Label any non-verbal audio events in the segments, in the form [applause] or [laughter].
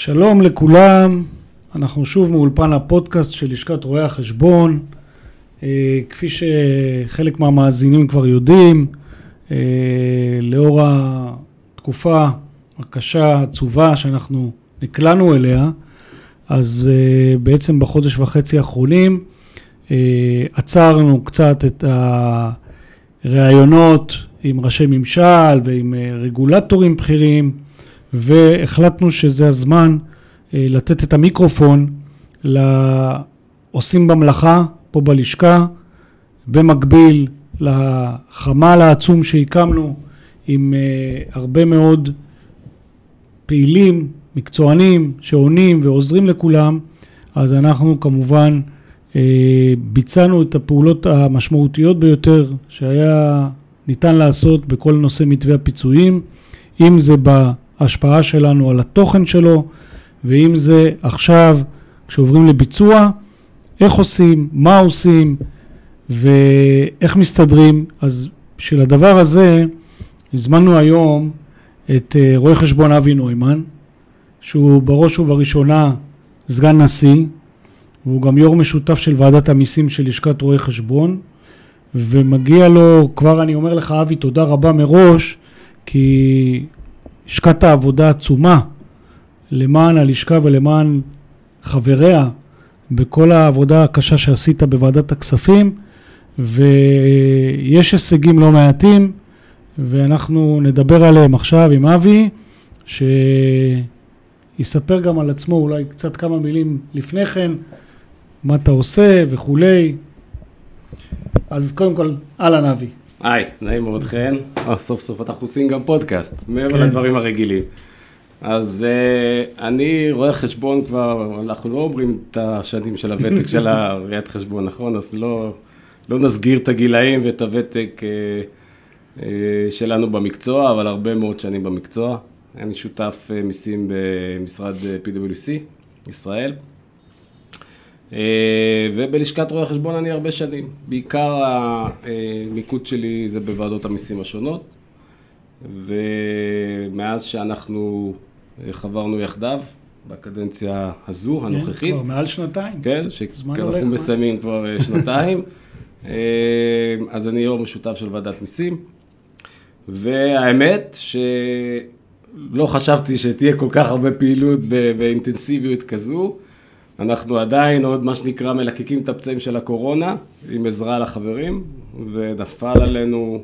שלום לכולם, אנחנו שוב מאולפן הפודקאסט של לשכת רואי החשבון. אה, כפי שחלק מהמאזינים כבר יודעים, אה, לאור התקופה הקשה, העצובה שאנחנו נקלענו אליה, אז אה, בעצם בחודש וחצי האחרונים עצרנו קצת את הראיונות עם ראשי ממשל ועם רגולטורים בכירים. והחלטנו שזה הזמן אה, לתת את המיקרופון לעושים במלאכה פה בלשכה, במקביל לחמ"ל העצום שהקמנו עם אה, הרבה מאוד פעילים, מקצוענים, שעונים ועוזרים לכולם, אז אנחנו כמובן אה, ביצענו את הפעולות המשמעותיות ביותר שהיה ניתן לעשות בכל נושא מתווה הפיצויים, אם זה ב... ההשפעה שלנו על התוכן שלו, ואם זה עכשיו, כשעוברים לביצוע, איך עושים, מה עושים ואיך מסתדרים. אז בשביל הדבר הזה, הזמנו היום את אה, רואה חשבון אבי נוימן, שהוא בראש ובראשונה סגן נשיא, והוא גם יו"ר משותף של ועדת המיסים של לשכת רואי חשבון, ומגיע לו, כבר אני אומר לך אבי, תודה רבה מראש, כי השקעת עבודה עצומה למען הלשכה ולמען חבריה בכל העבודה הקשה שעשית בוועדת הכספים ויש הישגים לא מעטים ואנחנו נדבר עליהם עכשיו עם אבי שיספר גם על עצמו אולי קצת כמה מילים לפני כן מה אתה עושה וכולי. אז קודם כל אהלן אבי היי, נעים מאוד חן. אה, סוף סוף אנחנו עושים גם פודקאסט, מעבר כן. לדברים הרגילים. אז uh, אני רואה חשבון כבר, אנחנו לא אומרים את השנים של הוותק של [laughs] הראיית חשבון, נכון? אז לא, לא נסגיר את הגילאים ואת הוותק uh, uh, שלנו במקצוע, אבל הרבה מאוד שנים במקצוע. אני שותף uh, מיסים במשרד PwC, ישראל. אה, ובלשכת רואי החשבון אני הרבה שנים. בעיקר המיקוד שלי זה בוועדות המיסים השונות, ומאז שאנחנו אה, חברנו יחדיו, בקדנציה הזו, כן, הנוכחית. כבר מעל שנתיים. כן, שאנחנו מסיימים כבר אה, שנתיים. [laughs] אז אני יו"ר משותף של ועדת מיסים, והאמת שלא חשבתי שתהיה כל כך הרבה פעילות באינטנסיביות כזו. אנחנו עדיין עוד מה שנקרא מלקקים את הפצעים של הקורונה, עם עזרה לחברים, ונפל עלינו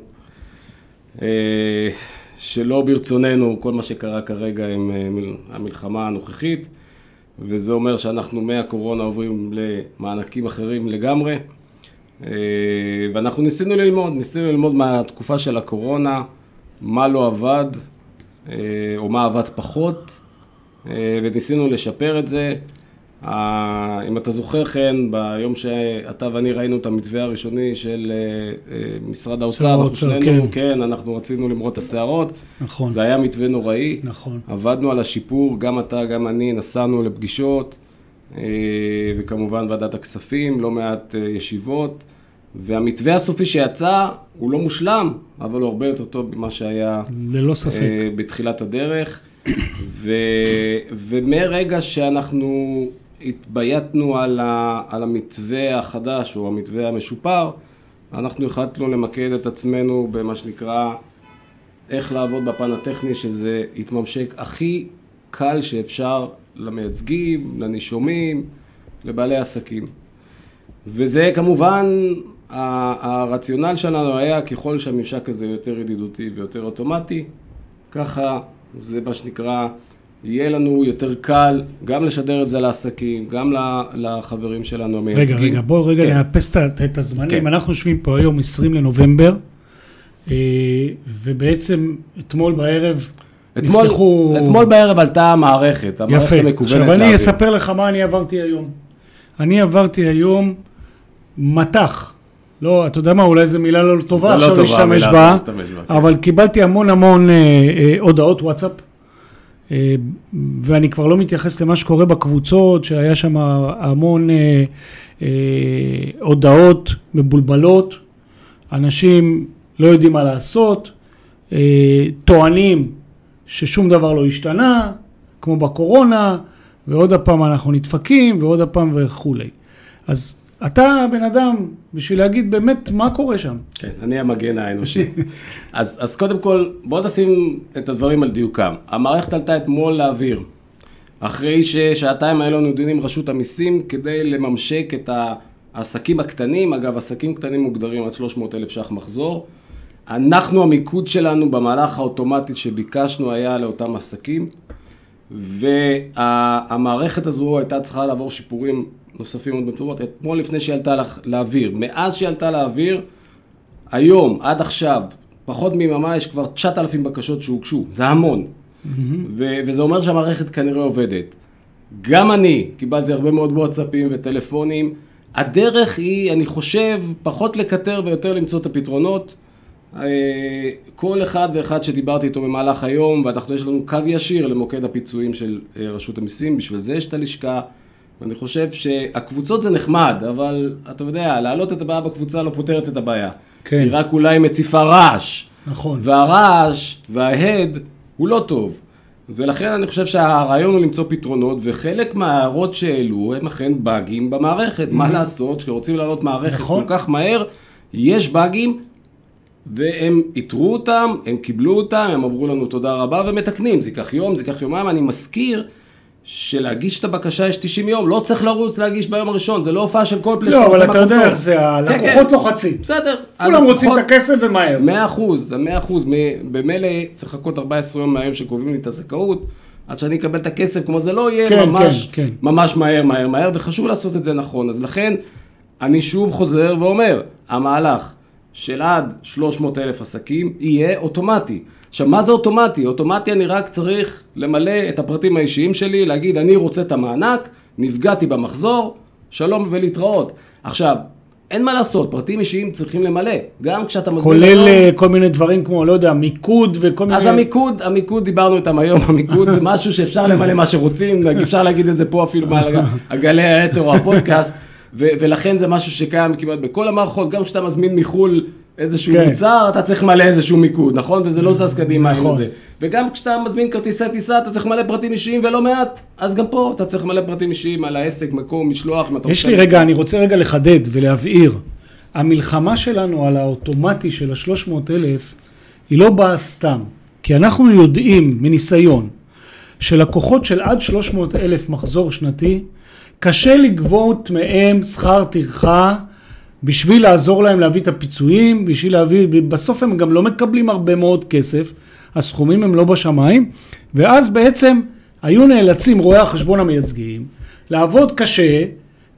אה, שלא ברצוננו כל מה שקרה כרגע עם אה, המלחמה הנוכחית, וזה אומר שאנחנו מהקורונה עוברים למענקים אחרים לגמרי, אה, ואנחנו ניסינו ללמוד, ניסינו ללמוד מהתקופה של הקורונה, מה לא עבד, אה, או מה עבד פחות, אה, וניסינו לשפר את זה. אם אתה זוכר, חן, ביום שאתה ואני ראינו את המתווה הראשוני של אה, אה, משרד האוצר, אנחנו שנינו, כן. כן, אנחנו רצינו למרות את השערות. נכון. זה היה מתווה נוראי. נכון. עבדנו על השיפור, גם אתה, גם אני, נסענו לפגישות, אה, וכמובן ועדת הכספים, לא מעט ישיבות. והמתווה הסופי שיצא הוא לא מושלם, אבל הוא הרבה יותר טוב ממה שהיה... ללא ספק. בתחילת הדרך. ו, ומרגע שאנחנו התבייתנו על, ה, על המתווה החדש או המתווה המשופר, אנחנו החלטנו למקד את עצמנו במה שנקרא איך לעבוד בפן הטכני, שזה יתממשק הכי קל שאפשר למייצגים, לנישומים, לבעלי עסקים. וזה כמובן, הרציונל שלנו היה ככל שהממשק הזה יותר ידידותי ויותר אוטומטי, ככה זה מה שנקרא יהיה לנו יותר קל גם לשדר את זה לעסקים, גם לחברים שלנו המייצגים. רגע, רגע, בואו רגע כן. נאפס את הזמנים. כן. אנחנו יושבים פה היום 20 לנובמבר, אה, ובעצם אתמול בערב אתמול, נפתחו... אתמול בערב עלתה המערכת, המערכת יפה. המקוונת. עכשיו אני אספר לך מה אני עברתי היום. אני עברתי היום מטח. לא, אתה יודע מה, אולי זו מילה לא טובה לא עכשיו להשתמש בה, אבל קיבלתי המון המון אה, אה, הודעות וואטסאפ. אה, ואני כבר לא מתייחס למה שקורה בקבוצות, שהיה שם המון אה, אה, הודעות מבולבלות, אנשים לא יודעים מה לעשות, טוענים ששום דבר לא השתנה, כמו בקורונה, ועוד הפעם אנחנו נדפקים, ועוד הפעם וכולי. אז אתה בן אדם, בשביל להגיד באמת מה קורה שם. כן, אני המגן האנושי. [laughs] אז, אז קודם כל, בוא נשים את הדברים על דיוקם. המערכת עלתה אתמול לאוויר. אחרי ששעתיים היה לנו דיונים עם רשות המיסים כדי לממשק את העסקים הקטנים, אגב, עסקים קטנים מוגדרים עד 300 אלף ש"ח מחזור. אנחנו, המיקוד שלנו במהלך האוטומטי שביקשנו היה לאותם עסקים, והמערכת הזו הייתה צריכה לעבור שיפורים נוספים עוד במטובות, אתמול לפני שהיא עלתה לאוויר. מאז שהיא עלתה לאוויר, היום, עד עכשיו, פחות מיממה יש כבר 9,000 בקשות שהוגשו, זה המון. ו- וזה אומר שהמערכת כנראה עובדת. גם אני קיבלתי הרבה מאוד וואטסאפים וטלפונים. הדרך היא, אני חושב, פחות לקטר ויותר למצוא את הפתרונות. אה, כל אחד ואחד שדיברתי איתו במהלך היום, ואנחנו, יש לנו קו ישיר למוקד הפיצויים של אה, רשות המיסים, בשביל זה יש את הלשכה. ואני חושב שהקבוצות זה נחמד, אבל אתה יודע, להעלות את הבעיה בקבוצה לא פותרת את הבעיה. כן. היא רק אולי מציפה רעש. נכון. והרעש וההד הוא לא טוב. ולכן אני חושב שהרעיון הוא למצוא פתרונות, וחלק מההערות שהעלו הם אכן באגים במערכת. מה mm-hmm. לעשות, כשרוצים לעלות מערכת נכון. כל כך מהר, יש באגים, והם איתרו אותם, הם קיבלו אותם, הם אמרו לנו תודה רבה ומתקנים. זה ייקח יום, זה ייקח יומיים. אני מזכיר שלהגיש את הבקשה יש 90 יום, לא צריך לרוץ להגיש ביום הראשון, זה לא הופעה של כל פלאש. לא, אבל אתה יודע איך זה, הלקוחות כן, כן. לוחצים. בסדר. כולם רוצים את הכסף ומהר. 100 אחוז, 100 אחוז, במילא צריך לחכות 14 יום מהיום שקובעים לי את הזכאות, עד שאני אקבל את הכסף, כלומר זה לא יהיה כן, כן, כן. ממש מהר, מהר, מהר, וחשוב לעשות את זה נכון. אז לכן, אני שוב חוזר ואומר, המהלך של עד 300 אלף עסקים יהיה אוטומטי. עכשיו, מה זה אוטומטי? אוטומטי אני רק צריך למלא את הפרטים האישיים שלי, להגיד, אני רוצה את המענק, נפגעתי במחזור, שלום ולהתראות. עכשיו, אין מה לעשות, פרטים אישיים צריכים למלא, גם כשאתה מזמין... כולל היום... אה, כל מיני דברים כמו, לא יודע, מיקוד וכל מיני... אז המיקוד, המיקוד דיברנו איתם היום, המיקוד זה משהו שאפשר למלא מה שרוצים, אפשר להגיד את זה פה אפילו מעל הגלי האתר או הפודקאסט, ו- ולכן זה משהו שקיים כמעט בכל המערכות, גם כשאתה מזמין מחו"ל איזשהו כן. מוצר, אתה צריך למלא איזשהו מיקוד, נכון? וזה לא זז קדימה נכון. עם זה. וגם כשאתה מזמין כרטיסי טיסה, אתה צריך למלא פרטים אישיים ולא מעט, אז גם פה אתה צריך למלא פרטים אישיים על העסק, מקום, משלוח, מטוס. יש לי רגע, אני רוצה רגע לחדד ולהבהיר. המלחמה שלנו על האוטומטי של ה-300 אלף, היא לא באה סתם. כי אנחנו יודעים מניסיון, שלקוחות של עד 300 אלף מחזור שנתי, קשה לגבות מהם שכר טרחה בשביל לעזור להם להביא את הפיצויים, בשביל להביא, בסוף הם גם לא מקבלים הרבה מאוד כסף, הסכומים הם לא בשמיים, ואז בעצם היו נאלצים רואי החשבון המייצגים לעבוד קשה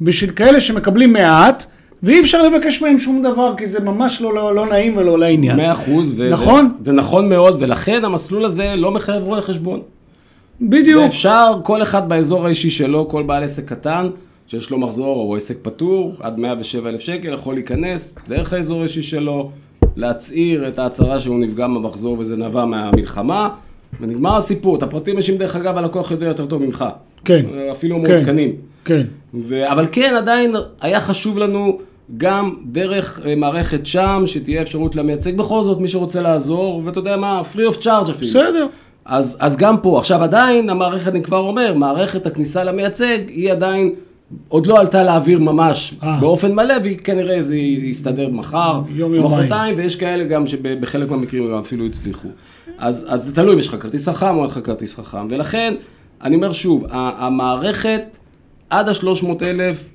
בשביל כאלה שמקבלים מעט, ואי אפשר לבקש מהם שום דבר, כי זה ממש לא, לא, לא נעים ולא לעניין. מאה אחוז. ו- נכון? זה נכון מאוד, ולכן המסלול הזה לא מחייב רואי חשבון. בדיוק. ואפשר, כל אחד באזור האישי שלו, כל בעל עסק קטן, שיש לו מחזור או עסק פטור, עד 107 אלף שקל, יכול להיכנס דרך האזור האישי שלו, להצהיר את ההצהרה שהוא נפגע במחזור וזה נבע מהמלחמה, ונגמר הסיפור. את הפרטים יש דרך אגב, הלקוח יודע יותר טוב ממך. כן. אפילו כן, מעודכנים. כן. ו... אבל כן, עדיין היה חשוב לנו גם דרך אה, מערכת שם, שתהיה אפשרות למייצג בכל זאת, מי שרוצה לעזור, ואתה יודע מה, free of charge אפילו. בסדר. אז, אז גם פה, עכשיו עדיין המערכת, אני כבר אומר, מערכת הכניסה למייצג היא עדיין עוד לא עלתה לאוויר ממש 아. אה. באופן מלא, והיא כנראה זה יסתדר מחר, מחרתיים, ויש כאלה גם שבחלק מהמקרים הם אפילו הצליחו. אז, אז זה תלוי אם יש לך כרטיס חכם או אין לך כרטיס חכם, ולכן, אני אומר שוב, המערכת עד ה-300 אלף,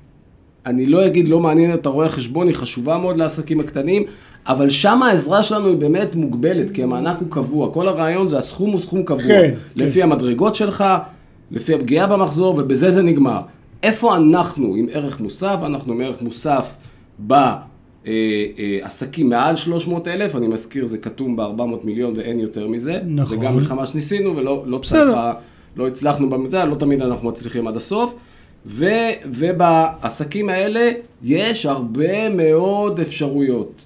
אני לא אגיד לא מעניין את הרואי החשבון, היא חשובה מאוד לעסקים הקטנים, אבל שם העזרה שלנו היא באמת מוגבלת, כי המענק הוא קבוע. כל הרעיון זה הסכום הוא סכום קבוע. כן, לפי כן. המדרגות שלך, לפי הפגיעה במחזור, ובזה זה נגמר. איפה אנחנו עם ערך מוסף? אנחנו עם ערך מוסף בעסקים מעל 300 אלף, אני מזכיר, זה כתום ב-400 מיליון ואין יותר מזה. נכון. זה גם מלחמה שניסינו ולא לא צריכה, לא הצלחנו במגזר, לא תמיד אנחנו מצליחים עד הסוף. ו, ובעסקים האלה יש הרבה מאוד אפשרויות.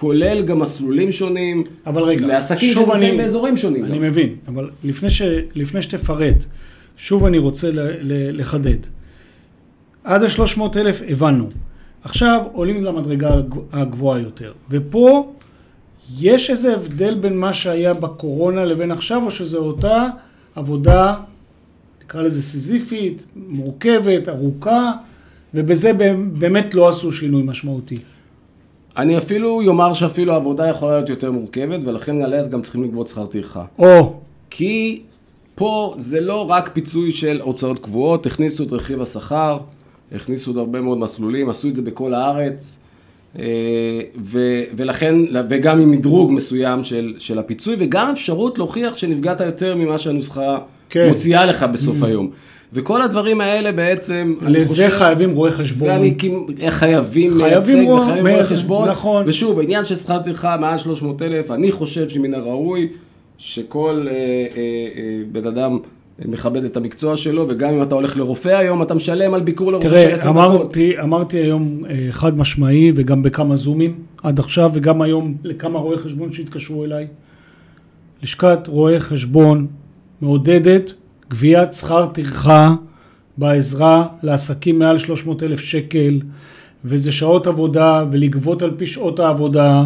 כולל גם מסלולים שונים. אבל רגע, לעסקים שנמצאים באזורים שונים. אני גם. מבין, אבל לפני, ש, לפני שתפרט, שוב אני רוצה ל, ל, לחדד. עד ה-300 אלף הבנו. עכשיו עולים למדרגה הגבוהה יותר. ופה יש איזה הבדל בין מה שהיה בקורונה לבין עכשיו, או שזו אותה עבודה נקרא לזה סיזיפית, מורכבת, ארוכה, ובזה באמת לא עשו שינוי משמעותי. אני אפילו יאמר שאפילו העבודה יכולה להיות יותר מורכבת, ולכן עליה גם צריכים לגבות שכר טרחה. או. כי פה זה לא רק פיצוי של הוצאות קבועות, הכניסו את רכיב השכר, הכניסו עוד הרבה מאוד מסלולים, עשו את זה בכל הארץ, אה, ו, ולכן, וגם עם מדרוג מסוים של, של הפיצוי, וגם אפשרות להוכיח שנפגעת יותר ממה שהנוסחה כן. מוציאה לך בסוף mm. היום. וכל הדברים האלה בעצם, לזה חושב, חייבים רואי חשבון. ואני חייבים מייצג וחייבים רואי חשבון. נכון. ושוב, העניין של שכר טרחה מעל 300 אלף, אני חושב שמן הראוי שכל אה, אה, אה, בן אדם מכבד את המקצוע שלו, וגם אם אתה הולך לרופא היום, אתה משלם על ביקור לרופא של עשר דקות. תראה, אמרתי היום אה, חד משמעי, וגם בכמה זומים עד עכשיו, וגם היום לכמה רואי חשבון שהתקשרו אליי. לשכת רואי חשבון מעודדת גביית שכר טרחה בעזרה לעסקים מעל 300 אלף שקל, וזה שעות עבודה, ולגבות על פי שעות העבודה.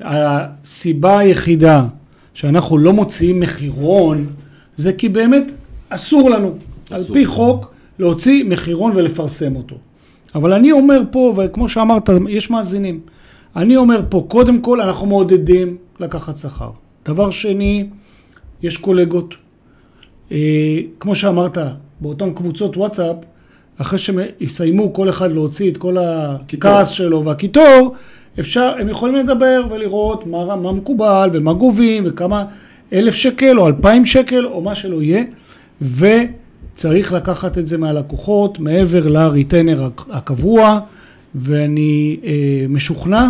הסיבה היחידה שאנחנו לא מוציאים מחירון, זה כי באמת אסור לנו, אסור. על פי חוק, להוציא מחירון ולפרסם אותו. אבל אני אומר פה, וכמו שאמרת, יש מאזינים. אני אומר פה, קודם כל אנחנו מעודדים לקחת שכר. דבר שני, יש קולגות. אה, כמו שאמרת, באותן קבוצות וואטסאפ, אחרי שיסיימו כל אחד להוציא את כל הכעס שלו והקיטור, אפשר, הם יכולים לדבר ולראות מה, מה מקובל ומה גובים וכמה אלף שקל או אלפיים שקל או מה שלא יהיה וצריך לקחת את זה מהלקוחות מעבר לריטיינר הקבוע ואני אה, משוכנע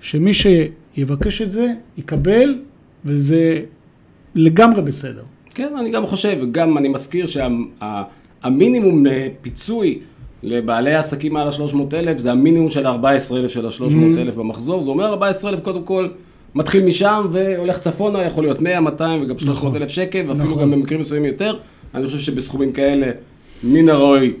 שמי שיבקש את זה יקבל וזה לגמרי בסדר. כן, אני גם חושב, גם אני מזכיר שהמינימום שה, פיצוי לבעלי עסקים מעל ה-300,000 זה המינימום של ה-14,000 של ה-300,000 mm-hmm. במחזור, זה אומר 14,000 קודם כל מתחיל משם והולך צפונה, יכול להיות 100, 200 וגם 300,000 נכון. שקל, ואפילו נכון. גם במקרים מסוימים יותר. אני חושב שבסכומים כאלה מן הראוי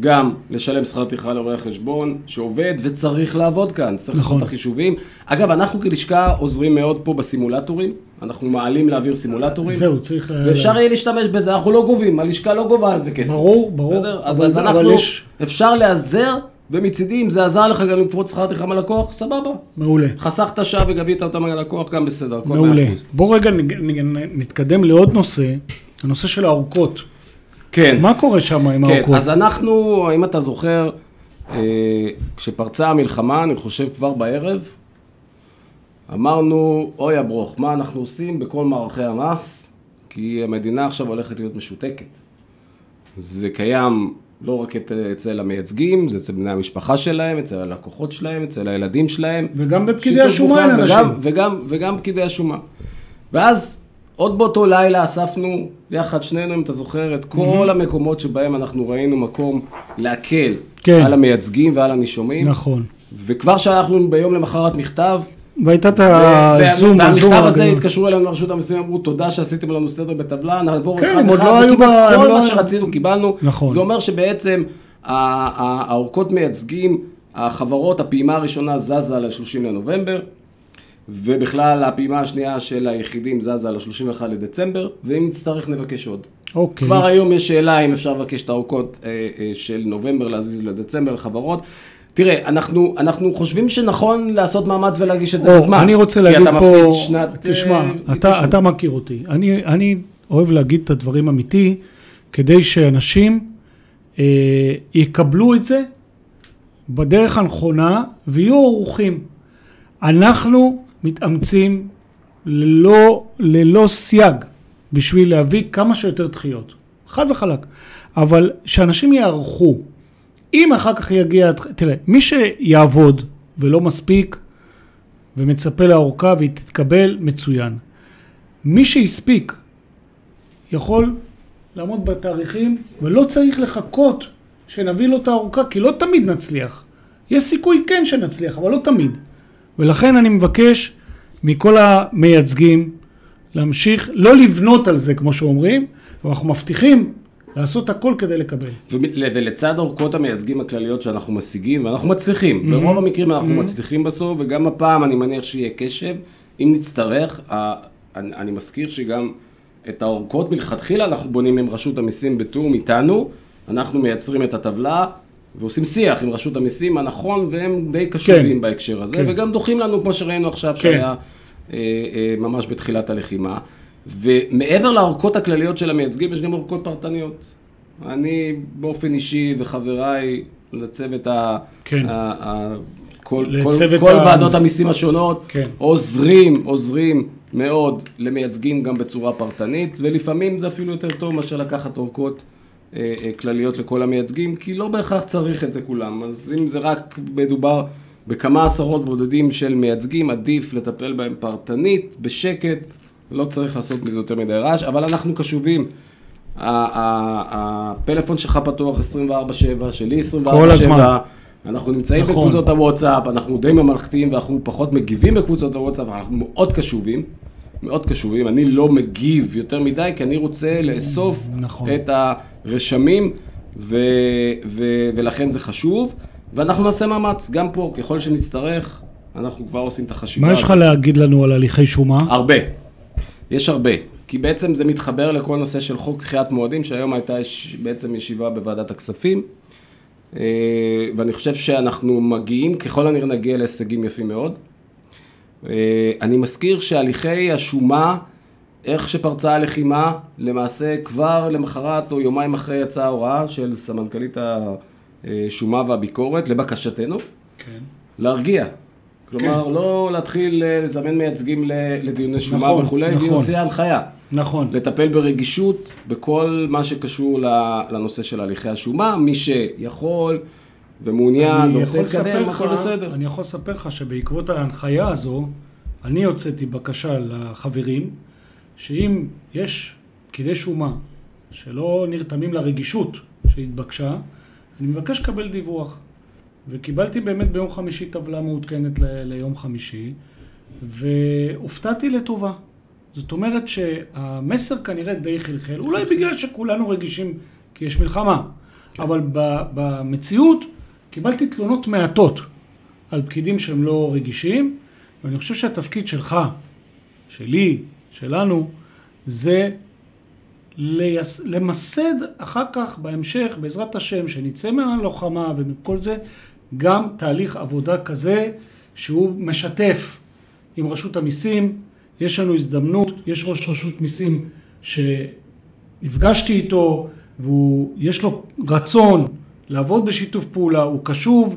גם לשלם שכר טרחה לרואי החשבון שעובד וצריך לעבוד כאן, צריך נכון. לעשות את החישובים. אגב, אנחנו כלשכה עוזרים מאוד פה בסימולטורים, אנחנו מעלים להעביר סימולטורים. זהו, צריך... ואפשר יהיה להשתמש בזה, אנחנו לא גובים, הלשכה לא גובה על זה כסף. ברור, ברור. בסדר? אז, אז אנחנו, יש... אפשר להיעזר, ומצידי, אם זה עזר לך גם לקפוץ שכר טרחה מהלקוח, סבבה. מעולה. חסכת שעה וגבית אותה מהלקוח, גם בסדר, מעולה. בוא רגע נתקדם לעוד נושא, הנושא של האורכות. כן. מה קורה שם עם כן, האורכות? אז אנחנו, אם אתה זוכר, אה, כשפרצה המלחמה, אני חושב כבר בערב, אמרנו, אוי הברוך, מה אנחנו עושים בכל מערכי המס? כי המדינה עכשיו הולכת להיות משותקת. זה קיים לא רק אצל המייצגים, זה אצל בני המשפחה שלהם, אצל הלקוחות שלהם, אצל הילדים שלהם. וגם בפקידי השומה אין אנשים. וגם, וגם, וגם פקידי השומה. ואז עוד באותו לילה אספנו יחד שנינו, אם אתה זוכר, את כל mm-hmm. המקומות שבהם אנחנו ראינו מקום להקל כן. על המייצגים ועל הנישומים. נכון. וכבר שלחנו ביום למחרת מכתב. והייתה את הזום, והמכתב הזה התקשרו אלינו לרשות המסים, אמרו תודה שעשיתם לנו סדר בטבלה, נעבור כן, אחד אחד, לא וכמעט כל לא מה שרצינו קיבלנו. נכון. זה אומר שבעצם האורכות מייצגים, החברות, הפעימה הראשונה זזה ל-30 לנובמבר. ובכלל הפעימה השנייה של היחידים זזה ל-31 לדצמבר, ואם נצטרך נבקש עוד. אוקיי. כבר היום יש שאלה אם אפשר לבקש את האורכות אה, אה, של נובמבר להזיז לדצמבר לחברות. תראה, אנחנו, אנחנו חושבים שנכון לעשות מאמץ ולהגיש את זה בזמן. אני רוצה להגיד פה, כי אתה מפסיד שנת... תשמע, uh, אתה, אתה מכיר אותי. אני, אני אוהב להגיד את הדברים אמיתי, כדי שאנשים אה, יקבלו את זה בדרך הנכונה ויהיו ערוכים. אנחנו מתאמצים ללא, ללא סייג בשביל להביא כמה שיותר דחיות. חד וחלק. אבל שאנשים יערכו. אם אחר כך יגיע, תראה, מי שיעבוד ולא מספיק ומצפה לאורכה והיא תתקבל, מצוין. מי שהספיק יכול לעמוד בתאריכים ולא צריך לחכות שנביא לו את האורכה, כי לא תמיד נצליח. יש סיכוי כן שנצליח, אבל לא תמיד. ולכן אני מבקש מכל המייצגים להמשיך, לא לבנות על זה כמו שאומרים, אבל אנחנו מבטיחים לעשות הכל כדי לקבל. ולצד אורכות המייצגים הכלליות שאנחנו משיגים, ואנחנו מצליחים, mm-hmm. ברוב המקרים אנחנו mm-hmm. מצליחים בסוף, וגם הפעם אני מניח שיהיה קשב, אם נצטרך, אני, אני מזכיר שגם את האורכות מלכתחילה אנחנו בונים עם רשות המיסים בתיאום איתנו, אנחנו מייצרים את הטבלה ועושים שיח עם רשות המיסים מה נכון, והם די קשובים כן. בהקשר הזה, כן. וגם דוחים לנו כמו שראינו עכשיו כן. שהיה אה, אה, ממש בתחילת הלחימה. ומעבר לאורכות הכלליות של המייצגים, יש גם אורכות פרטניות. אני באופן אישי וחבריי לצוות ה... כן. ה, ה כל, כל, כל ה- ועדות המיסים השונות כן. עוזרים, עוזרים מאוד למייצגים גם בצורה פרטנית, ולפעמים זה אפילו יותר טוב מאשר לקחת אורכות אה, אה, כלליות לכל המייצגים, כי לא בהכרח צריך את זה כולם. אז אם זה רק מדובר בכמה עשרות בודדים של מייצגים, עדיף לטפל בהם פרטנית, בשקט, לא צריך לעשות מזה יותר מדי רעש, אבל אנחנו קשובים. הפלאפון שלך פתוח 24/7, שלי 24/7. כל הזמן. אנחנו נמצאים נכון. בקבוצות הוואטסאפ, אנחנו די ממלכתיים ואנחנו פחות מגיבים בקבוצות הוואטסאפ, אנחנו מאוד קשובים, מאוד קשובים. אני לא מגיב יותר מדי, כי אני רוצה לאסוף נכון. את הרשמים, ו- ו- ולכן זה חשוב. ואנחנו נעשה מאמץ, גם פה, ככל שנצטרך, אנחנו כבר עושים את החשיבה. מה יש לך. להגיד לנו על הליכי שומה? הרבה. יש הרבה. כי בעצם זה מתחבר לכל נושא של חוק דחיית מועדים, שהיום הייתה יש- בעצם ישיבה בוועדת הכספים. אה, ואני חושב שאנחנו מגיעים, ככל הנראה נגיע להישגים יפים מאוד. אה, אני מזכיר שהליכי השומה, איך שפרצה הלחימה, למעשה כבר למחרת או יומיים אחרי יצאה ההוראה של סמנכ"לית השומה והביקורת, לבקשתנו, כן. להרגיע. כלומר, לא להתחיל אה, לזמן מייצגים לדיוני שומה נכון, וכולי, והיא נכון. הוציאה הנחיה. נכון. לטפל ברגישות בכל מה שקשור לנושא של הליכי השומה, מי שיכול ומעוניין ורוצה לך, הכל בסדר. אני יכול לספר לך שבעקבות ההנחיה הזו, אני הוצאתי בקשה לחברים, שאם יש פקידי שומה שלא נרתמים לרגישות שהתבקשה, אני מבקש לקבל דיווח. וקיבלתי באמת ביום חמישי טבלה מעודכנת ל- ליום חמישי, והופתעתי לטובה. זאת אומרת שהמסר כנראה די חלחל, אולי בגלל שכולנו רגישים כי יש מלחמה, אבל ב- במציאות קיבלתי תלונות מעטות על פקידים שהם לא רגישים, ואני חושב שהתפקיד שלך, שלי, שלנו, זה ליס... למסד אחר כך, בהמשך, בעזרת השם, שנצא מהלוחמה ומכל זה, גם תהליך עבודה כזה שהוא משתף עם רשות המיסים. יש לנו הזדמנות, יש ראש רשות מיסים שנפגשתי איתו, ויש לו רצון לעבוד בשיתוף פעולה, הוא קשוב,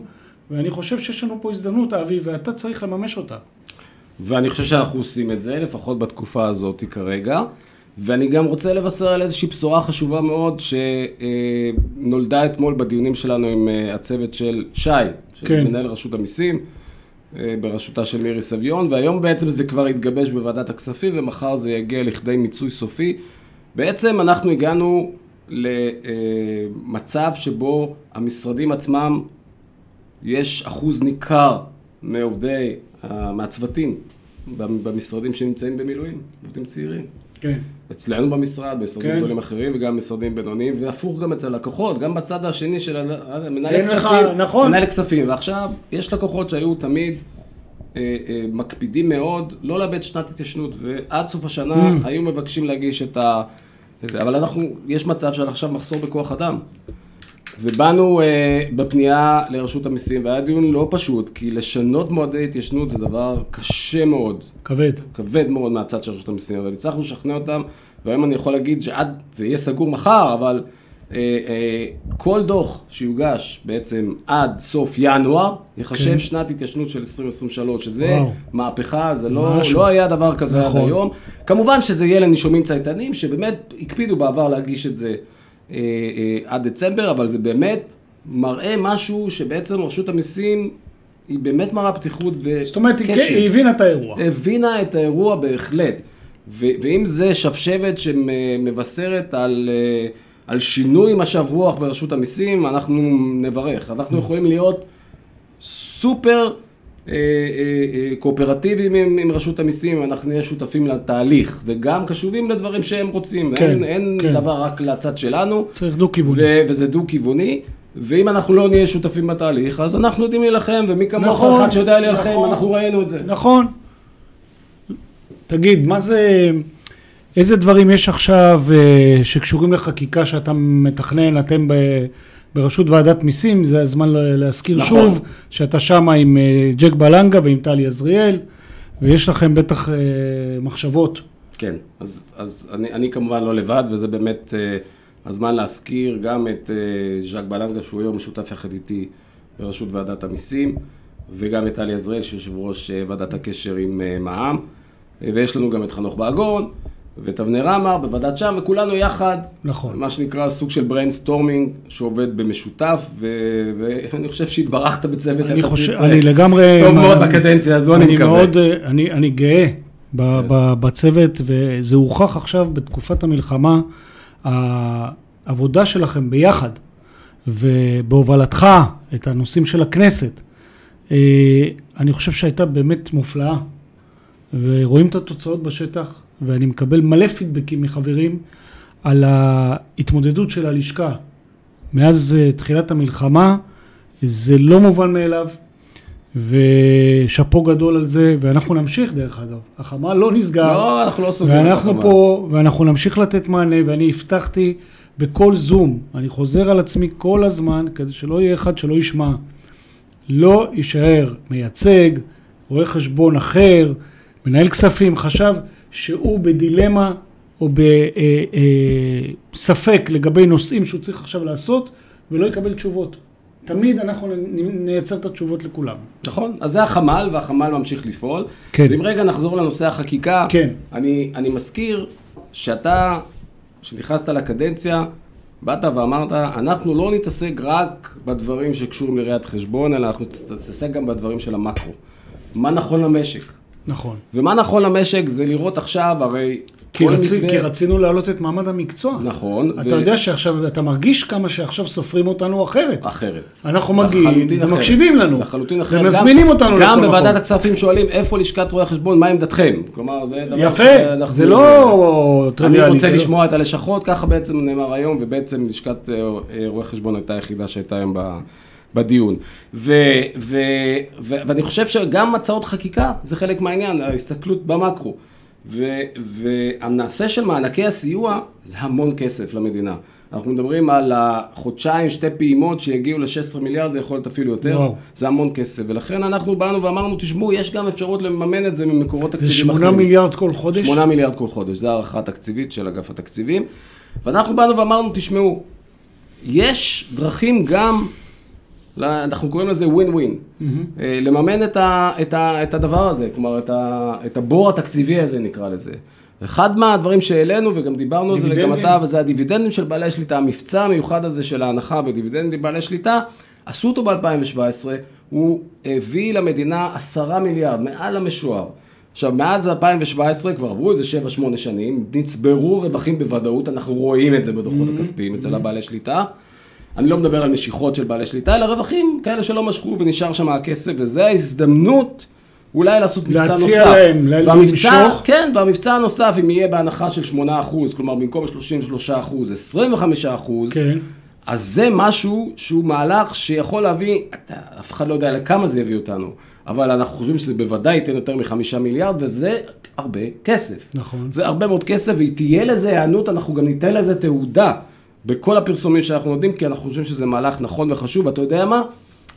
ואני חושב שיש לנו פה הזדמנות, אבי, ואתה צריך לממש אותה. ואני חושב שאנחנו עושים את זה, לפחות בתקופה הזאת כרגע. ואני גם רוצה לבשר על איזושהי בשורה חשובה מאוד, שנולדה אתמול בדיונים שלנו עם אה, הצוות של שי, של כן. מנהל רשות המיסים, אה, בראשותה של מירי סביון, והיום בעצם זה כבר התגבש בוועדת הכספים, ומחר זה יגיע לכדי מיצוי סופי. בעצם אנחנו הגענו למצב שבו המשרדים עצמם, יש אחוז ניכר מעובדי, מהצוותים במשרדים שנמצאים במילואים, עובדים צעירים. כן. אצלנו במשרד, במשרדים כן. גדולים אחרים וגם משרדים בינוניים, והפוך גם אצל לקוחות, גם בצד השני של ה- מנהלי אין לך- כספים, נכון. מנהלי כספים, ועכשיו יש לקוחות שהיו תמיד אה, אה, מקפידים מאוד לא לאבד שנת התיישנות, ועד סוף השנה Mm. היו מבקשים להגיש את ה... אבל אנחנו, יש מצב של עכשיו מחסור בכוח אדם. ובאנו אה, בפנייה לרשות המיסים, והיה דיון לא פשוט, כי לשנות מועדי התיישנות זה דבר קשה מאוד. כבד. כבד מאוד מהצד של רשות המיסים, אבל הצלחנו לשכנע אותם, והיום אני יכול להגיד שעד, זה יהיה סגור מחר, אבל אה, אה, כל דוח שיוגש בעצם עד סוף ינואר, יחשב כן. שנת התיישנות של 2023, שזה וואו. מהפכה, זה לא, משהו. לא היה דבר כזה נכון. עד היום. כמובן שזה יהיה לנישומים צייתנים, שבאמת הקפידו בעבר להגיש את זה אה, אה, עד דצמבר, אבל זה באמת מראה משהו שבעצם רשות המיסים... היא באמת מראה פתיחות וקשב. זאת אומרת, היא כן- היא הבינה את האירוע. הבינה את האירוע בהחלט. ו- ואם זה שבשבת שמבשרת על, אה, על שינוי משב רוח ברשות המיסים, אנחנו נברך. אנחנו יכולים להיות סופר קואופרטיביים עם, עם רשות המיסים, אנחנו נהיה שותפים לתהליך, וגם קשובים לדברים שהם רוצים. כן, אין, אין כן. דבר רק לצד שלנו. צריך דו-כיווני. ו- וזה דו-כיווני, ואם אנחנו לא נהיה שותפים בתהליך, אז אנחנו יודעים להילחם, ומי כמוך נכון, אחד שיודע להילחם, נכון. אנחנו ראינו את זה. נכון. תגיד, מה זה... איזה דברים יש עכשיו אה, שקשורים לחקיקה שאתה מתכנן, אתם ב, ברשות ועדת מיסים, זה הזמן להזכיר נכון. שוב, שאתה שמה עם אה, ג'ק בלנגה ועם טלי עזריאל, ויש לכם בטח אה, מחשבות. כן, אז, אז אני, אני כמובן לא לבד, וזה באמת אה, הזמן להזכיר גם את אה, ז'אק בלנגה, שהוא היום משותף יחד איתי בראשות ועדת המיסים, וגם את טלי עזריאל, שיושב ראש אה, ועדת הקשר עם אה, מע"מ, אה, ויש לנו גם את חנוך באגון, ואת אבנר עמר בוועדת שם, וכולנו יחד, נכון. מה שנקרא סוג של brainstorming, שעובד במשותף, ו- ואני חושב שהתברכת בצוות אני יחסית, חושב, אני לגמרי... טוב מאוד אני- בקדנציה הזו, אני מקווה. מאוד, אני, אני גאה ב, ב, בצוות, וזה הוכח עכשיו בתקופת המלחמה, העבודה שלכם ביחד, ובהובלתך את הנושאים של הכנסת, אה, אני חושב שהייתה באמת מופלאה, ורואים את התוצאות בשטח, ואני מקבל מלא פידבקים מחברים על ההתמודדות של הלשכה. מאז אה, תחילת המלחמה, זה לא מובן מאליו, ושאפו גדול על זה, ואנחנו נמשיך דרך אגב. החמ"ל לא נסגר. לא, אנחנו לא סוגרים את ואנחנו החמ"ל. פה, ואנחנו נמשיך לתת מענה, ואני הבטחתי בכל זום, אני חוזר על עצמי כל הזמן, כדי שלא יהיה אחד שלא ישמע. לא יישאר מייצג, רואה חשבון אחר, מנהל כספים, חשב שהוא בדילמה או בספק לגבי נושאים שהוא צריך עכשיו לעשות, ולא יקבל תשובות. תמיד אנחנו נייצר את התשובות לכולם. נכון, אז זה החמ"ל, והחמ"ל ממשיך לפעול. כן. ואם רגע נחזור לנושא החקיקה, כן. אני, אני מזכיר שאתה, כשנכנסת לקדנציה, באת ואמרת, אנחנו לא נתעסק רק בדברים שקשורים לראיית חשבון, אלא אנחנו נתעסק גם בדברים של המקרו. מה נכון למשק? נכון. ומה נכון למשק זה לראות עכשיו, הרי... כי, רצ... מתווה- כי רצינו להעלות את מעמד המקצוע. נכון. אתה יודע שעכשיו, אתה מרגיש כמה שעכשיו סופרים אותנו אחרת. אחרת. אנחנו מגיעים. ומקשיבים לנו. לחלוטין אחרת. ומזמינים גם- אותנו גם בוועדת מקום. הכספים שואלים איפה לשכת רואי החשבון, מה עמדתכם? כלומר, זה דבר יפה, שאנחנו- זה לא טריוויאלי. אני רוצה זה לא- לשמוע את הלשכות, ככה בעצם נאמר היום, ובעצם לשכת אה, רואי חשבון הייתה היחידה שהייתה היום ב- בדיון. ו, ו, ו, ואני חושב שגם הצעות חקיקה זה חלק מהעניין, ההסתכלות במקרו. ו, והנעשה של מענקי הסיוע זה המון כסף למדינה. אנחנו מדברים על החודשיים, שתי פעימות שיגיעו ל-16 מיליארד, ויכול להיות אפילו יותר. וואו. זה המון כסף, ולכן אנחנו באנו ואמרנו, תשמעו, יש גם אפשרות לממן את זה ממקורות זה תקציביים אחרים. 8 מיליארד כל חודש? 8 מיליארד כל חודש, זו הערכה תקציבית של אגף התקציבים. ואנחנו באנו ואמרנו, תשמעו, יש דרכים גם, אנחנו קוראים לזה ווין ווין, אה, לממן את, ה, את, ה, את הדבר הזה, כלומר את, ה, את הבור התקציבי הזה נקרא לזה. אחד מהדברים שהעלינו וגם דיברנו על זה וגם. אתה, וזה הדיבידנדים של בעלי השליטה, המבצע המיוחד הזה של ההנחה בדיבידנדים לבעלי שליטה, עשו אותו ב-2017, הוא הביא למדינה עשרה מיליארד, מעל המשוער. עכשיו, מאז 2017, כבר עברו איזה 7-8 שנים, נצברו רווחים בוודאות, אנחנו רואים את זה בדוחות הכספיים אצל הבעלי שליטה. אני לא מדבר על משיכות של בעלי שליטה, אלא רווחים כאלה שלא משכו ונשאר שם הכסף, וזו ההזדמנות אולי לעשות מבצע נוסף. להציע להם, והמבצע, למשוך. כן, והמבצע הנוסף, אם יהיה בהנחה של 8%, כלומר במקום 33%, 25%, כן. אז זה משהו שהוא מהלך שיכול להביא, אתה, אף אחד לא יודע לכמה זה יביא אותנו, אבל אנחנו חושבים שזה בוודאי ייתן יותר מחמישה מיליארד, וזה הרבה כסף. נכון. זה הרבה מאוד כסף, ותהיה לזה היענות, אנחנו גם ניתן לזה תעודה בכל הפרסומים שאנחנו נותנים, כי אנחנו חושבים שזה מהלך נכון וחשוב, ואתה יודע מה?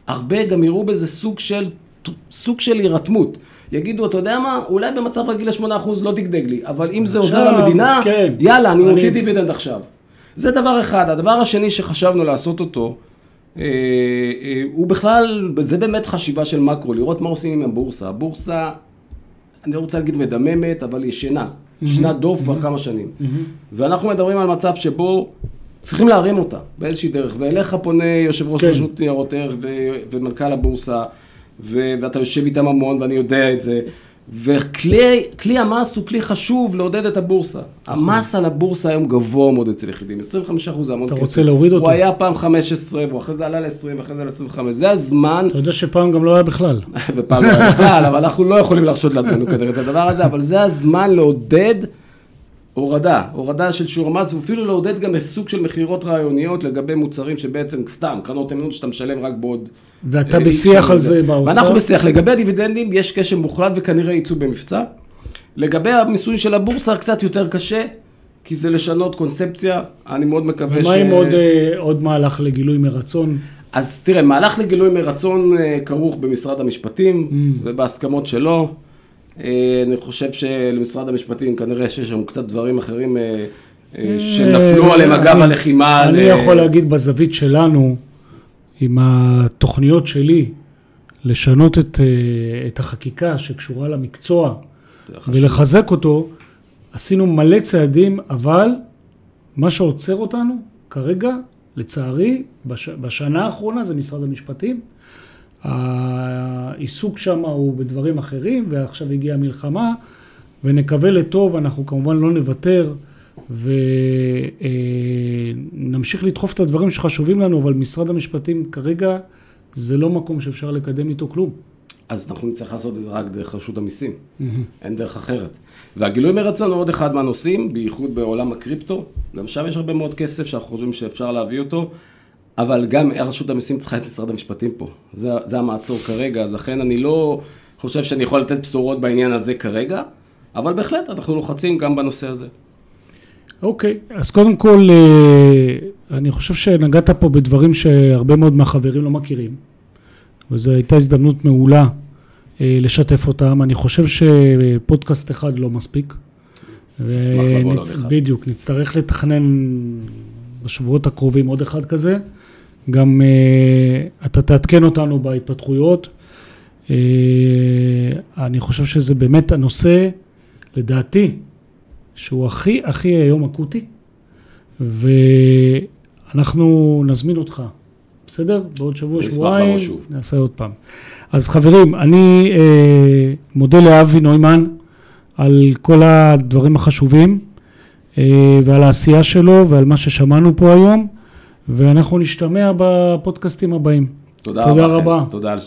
הרבה גם יראו בזה סוג של, סוג של הירתמות. יגידו, אתה יודע מה, אולי במצב רגיל ל-8% לא תגדג לי, אבל אם זה עוזר למדינה, כן. יאללה, אני אני- מוציא דיבידנד עכשיו. זה דבר אחד. הדבר השני שחשבנו לעשות אותו, אה, אה, הוא בכלל, זה באמת חשיבה של מקרו, לראות מה עושים עם הבורסה. הבורסה, אני לא רוצה להגיד מדממת, אבל ישנה. ישנה דוב כבר כמה שנים. ואנחנו מדברים על מצב שבו צריכים להרים אותה באיזושהי דרך. ואליך פונה יושב ראש כן. רשות ניירות ערך ו- ומנכ"ל הבורסה, ו- ואתה יושב איתם המון ואני יודע את זה. וכלי כלי המס הוא כלי חשוב לעודד את הבורסה. המס על הבורסה היום גבוה מאוד אצל יחידים, 25% זה המון אתה כסף. רוצה להוריד אותו? הוא היה פעם 15, והוא אחרי זה עלה ל-20, ואחרי זה ל-25. זה הזמן אתה יודע שפעם גם לא היה בכלל. [laughs] ופעם לא היה בכלל, אבל אנחנו לא יכולים להרשות לעצמנו כנראה את הדבר הזה, אבל זה הזמן לעודד הורדה, הורדה של שיעור המס, ואפילו לעודד גם סוג של מכירות רעיוניות לגבי מוצרים שבעצם סתם, קרנות נאמנות שאתה משלם רק בעוד... ואתה אה, בשיח על. זה באוצר? ואנחנו בשיח. לגבי הדיבידנדים, יש קשר מוחלט וכנראה יצאו במבצע. לגבי המיסוי של הבורסה, קצת יותר קשה, כי זה לשנות קונספציה, אני מאוד מקווה ש... ומה עם עוד, אה, עוד מהלך לגילוי מרצון? אז תראה, מהלך לגילוי מרצון אה, כרוך במשרד המשפטים Mm. ובהסכמות שלו. אה, אני חושב שלמשרד המשפטים כנראה שיש שם קצת דברים אחרים אה, אה, שנפלו עליהם אגב הלחימה. אני יכול להגיד בזווית שלנו, עם התוכניות שלי, לשנות את, את החקיקה שקשורה למקצוע. ולחזק אותו, עשינו מלא צעדים, אבל מה שעוצר אותנו כרגע, לצערי, בש, בשנה האחרונה זה משרד המשפטים. העיסוק שם הוא בדברים אחרים, ועכשיו הגיעה המלחמה, ונקווה לטוב, אנחנו כמובן לא נוותר, ונמשיך לדחוף את הדברים שחשובים לנו, אבל משרד המשפטים כרגע זה לא מקום שאפשר לקדם איתו כלום. אז אנחנו נצטרך לעשות את זה רק דרך רשות המיסים, אין דרך אחרת. והגילוי מרצון הוא עוד אחד מהנושאים, בייחוד בעולם הקריפטו, גם שם יש הרבה מאוד כסף שאנחנו חושבים שאפשר להביא אותו, אבל גם רשות המיסים צריכה את משרד המשפטים פה, זה, זה המעצור כרגע, אז לכן אני לא חושב שאני יכול לתת בשורות בעניין הזה כרגע, אבל בהחלט אנחנו לוחצים גם בנושא הזה. אוקיי, אז קודם כל, אה, אני חושב שנגעת פה בדברים שהרבה מאוד מהחברים לא מכירים, וזו הייתה הזדמנות מעולה אה, לשתף אותם. אני חושב שפודקאסט אחד לא מספיק. אשמח לבוא לעוד אחד. בדיוק, נצטרך לתכנן בשבועות הקרובים עוד אחד כזה. גם אה, אתה תעדכן אותנו בהתפתחויות. אה, אני חושב שזה באמת הנושא, לדעתי, שהוא הכי הכי היום אקוטי, ואנחנו נזמין אותך, בסדר? בעוד שבוע, שבועיים. נעשה עוד פעם. אז חברים, אני אה, מודה לאבי נוימן על כל הדברים החשובים אה, ועל העשייה שלו ועל מה ששמענו פה היום, ואנחנו נשתמע בפודקאסטים הבאים. תודה, תודה רבה. רבה. תודה על